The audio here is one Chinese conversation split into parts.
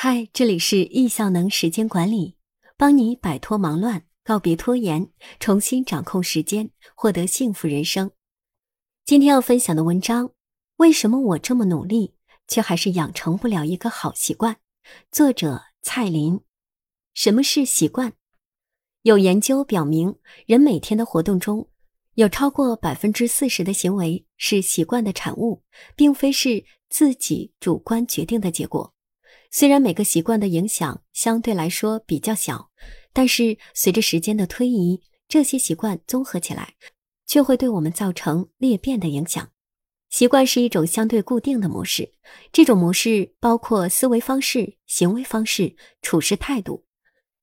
嗨，这里是易效能时间管理，帮你摆脱忙乱，告别拖延，重新掌控时间，获得幸福人生。今天要分享的文章：为什么我这么努力，却还是养成不了一个好习惯？作者蔡林。什么是习惯？有研究表明，人每天的活动中有超过百分之四十的行为是习惯的产物，并非是自己主观决定的结果。虽然每个习惯的影响相对来说比较小，但是随着时间的推移，这些习惯综合起来，却会对我们造成裂变的影响。习惯是一种相对固定的模式，这种模式包括思维方式、行为方式、处事态度。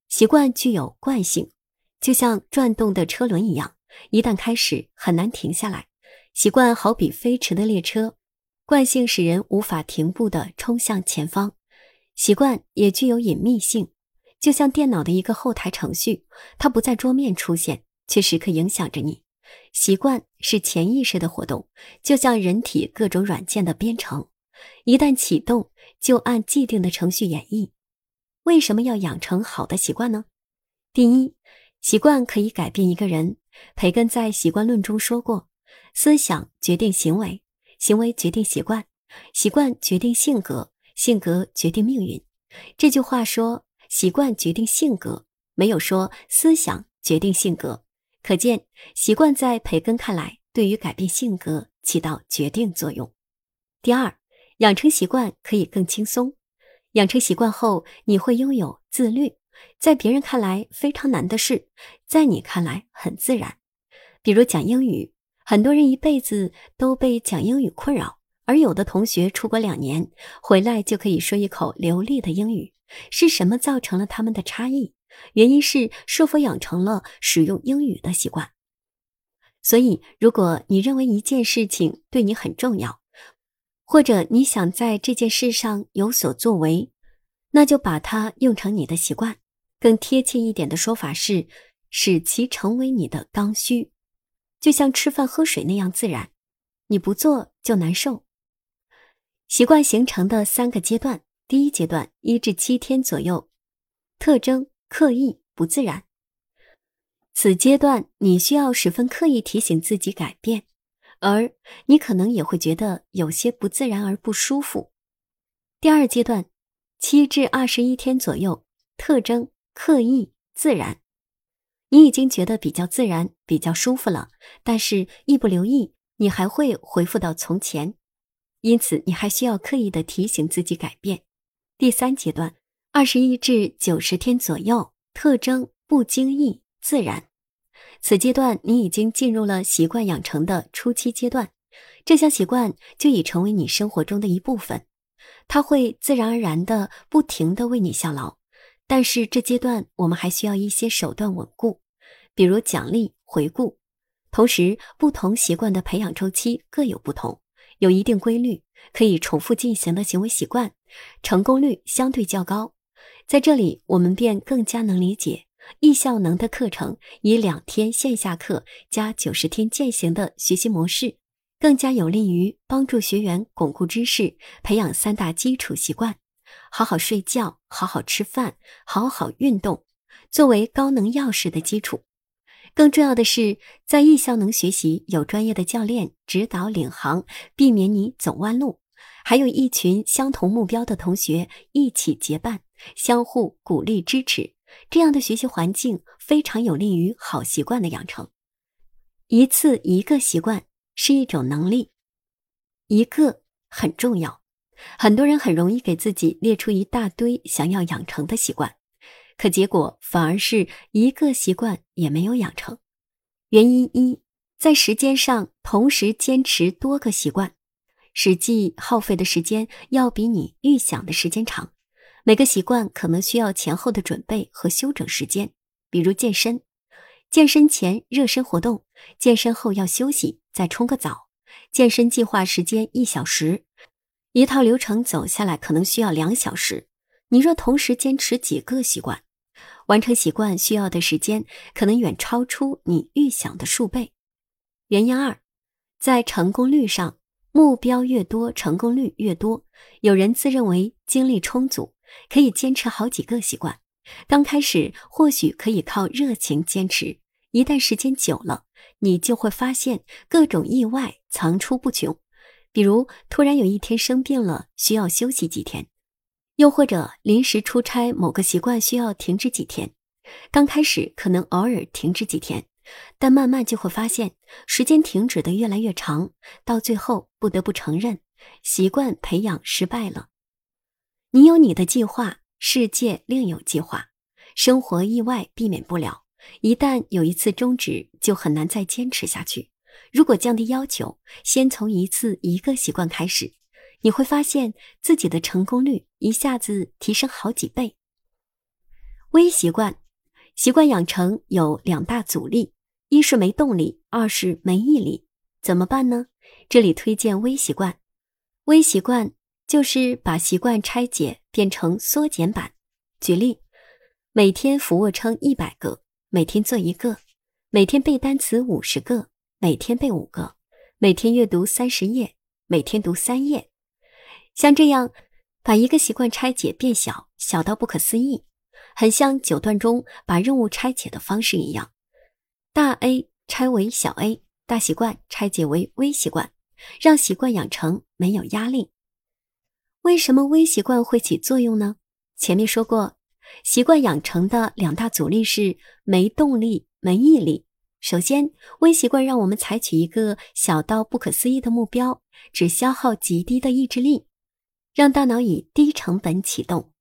习惯具有惯性，就像转动的车轮一样，一旦开始，很难停下来。习惯好比飞驰的列车，惯性使人无法停步地冲向前方。习惯也具有隐秘性，就像电脑的一个后台程序，它不在桌面出现，却时刻影响着你。习惯是潜意识的活动，就像人体各种软件的编程，一旦启动，就按既定的程序演绎。为什么要养成好的习惯呢？第一，习惯可以改变一个人。培根在《习惯论》中说过：“思想决定行为，行为决定习惯，习惯决定性格。”性格决定命运，这句话说习惯决定性格，没有说思想决定性格。可见，习惯在培根看来，对于改变性格起到决定作用。第二，养成习惯可以更轻松。养成习惯后，你会拥有自律，在别人看来非常难的事，在你看来很自然。比如讲英语，很多人一辈子都被讲英语困扰。而有的同学出国两年回来就可以说一口流利的英语，是什么造成了他们的差异？原因是是否养成了使用英语的习惯。所以，如果你认为一件事情对你很重要，或者你想在这件事上有所作为，那就把它用成你的习惯。更贴切一点的说法是，使其成为你的刚需，就像吃饭喝水那样自然。你不做就难受。习惯形成的三个阶段，第一阶段一至七天左右，特征刻意不自然。此阶段你需要十分刻意提醒自己改变，而你可能也会觉得有些不自然而不舒服。第二阶段七至二十一天左右，特征刻意自然，你已经觉得比较自然、比较舒服了，但是一不留意，你还会回复到从前。因此，你还需要刻意的提醒自己改变。第三阶段，二十一至九十天左右，特征不经意自然。此阶段，你已经进入了习惯养成的初期阶段，这项习惯就已成为你生活中的一部分，它会自然而然的不停的为你效劳。但是，这阶段我们还需要一些手段稳固，比如奖励、回顾。同时，不同习惯的培养周期各有不同。有一定规律、可以重复进行的行为习惯，成功率相对较高。在这里，我们便更加能理解易效能的课程以两天线下课加九十天践行的学习模式，更加有利于帮助学员巩固知识，培养三大基础习惯：好好睡觉、好好吃饭、好好运动，作为高能钥匙的基础。更重要的是，在艺校能学习有专业的教练指导领航，避免你走弯路；还有一群相同目标的同学一起结伴，相互鼓励支持。这样的学习环境非常有利于好习惯的养成。一次一个习惯是一种能力，一个很重要。很多人很容易给自己列出一大堆想要养成的习惯。可结果反而是一个习惯也没有养成。原因一，在时间上同时坚持多个习惯，实际耗费的时间要比你预想的时间长。每个习惯可能需要前后的准备和休整时间。比如健身，健身前热身活动，健身后要休息，再冲个澡。健身计划时间一小时，一套流程走下来可能需要两小时。你若同时坚持几个习惯，完成习惯需要的时间可能远超出你预想的数倍。原因二，在成功率上，目标越多，成功率越多。有人自认为精力充足，可以坚持好几个习惯。刚开始或许可以靠热情坚持，一旦时间久了，你就会发现各种意外层出不穷。比如突然有一天生病了，需要休息几天；又或者临时出差，某个习惯需要停止几天。刚开始可能偶尔停止几天，但慢慢就会发现时间停止的越来越长，到最后不得不承认，习惯培养失败了。你有你的计划。世界另有计划，生活意外避免不了。一旦有一次终止，就很难再坚持下去。如果降低要求，先从一次一个习惯开始，你会发现自己的成功率一下子提升好几倍。微习惯，习惯养成有两大阻力：一是没动力，二是没毅力。怎么办呢？这里推荐微习惯。微习惯。就是把习惯拆解变成缩减版。举例，每天俯卧撑一百个，每天做一个；每天背单词五十个，每天背五个；每天阅读三十页，每天读三页。像这样，把一个习惯拆解变小，小到不可思议，很像九段中把任务拆解的方式一样。大 A 拆为小 A，大习惯拆解为微习惯，让习惯养成没有压力。为什么微习惯会起作用呢？前面说过，习惯养成的两大阻力是没动力、没毅力。首先，微习惯让我们采取一个小到不可思议的目标，只消耗极低的意志力，让大脑以低成本启动。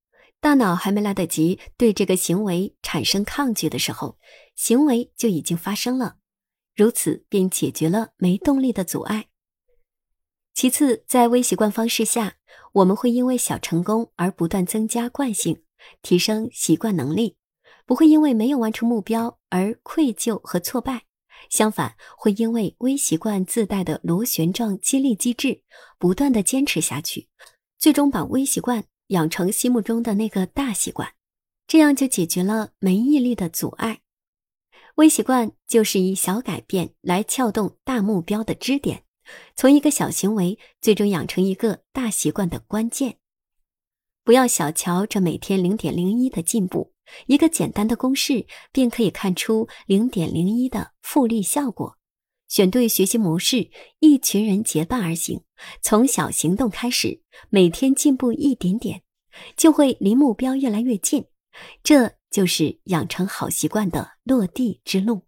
大脑还没来得及对这个行为产生抗拒的时候，行为就已经发生了，如此便解决了没动力的阻碍。其次，在微习惯方式下，我们会因为小成功而不断增加惯性，提升习惯能力；不会因为没有完成目标而愧疚和挫败。相反，会因为微习惯自带的螺旋状激励机制，不断的坚持下去，最终把微习惯养成心目中的那个大习惯。这样就解决了没毅力的阻碍。微习惯就是以小改变来撬动大目标的支点。从一个小行为最终养成一个大习惯的关键，不要小瞧这每天零点零一的进步，一个简单的公式便可以看出零点零一的复利效果。选对学习模式，一群人结伴而行，从小行动开始，每天进步一点点，就会离目标越来越近。这就是养成好习惯的落地之路。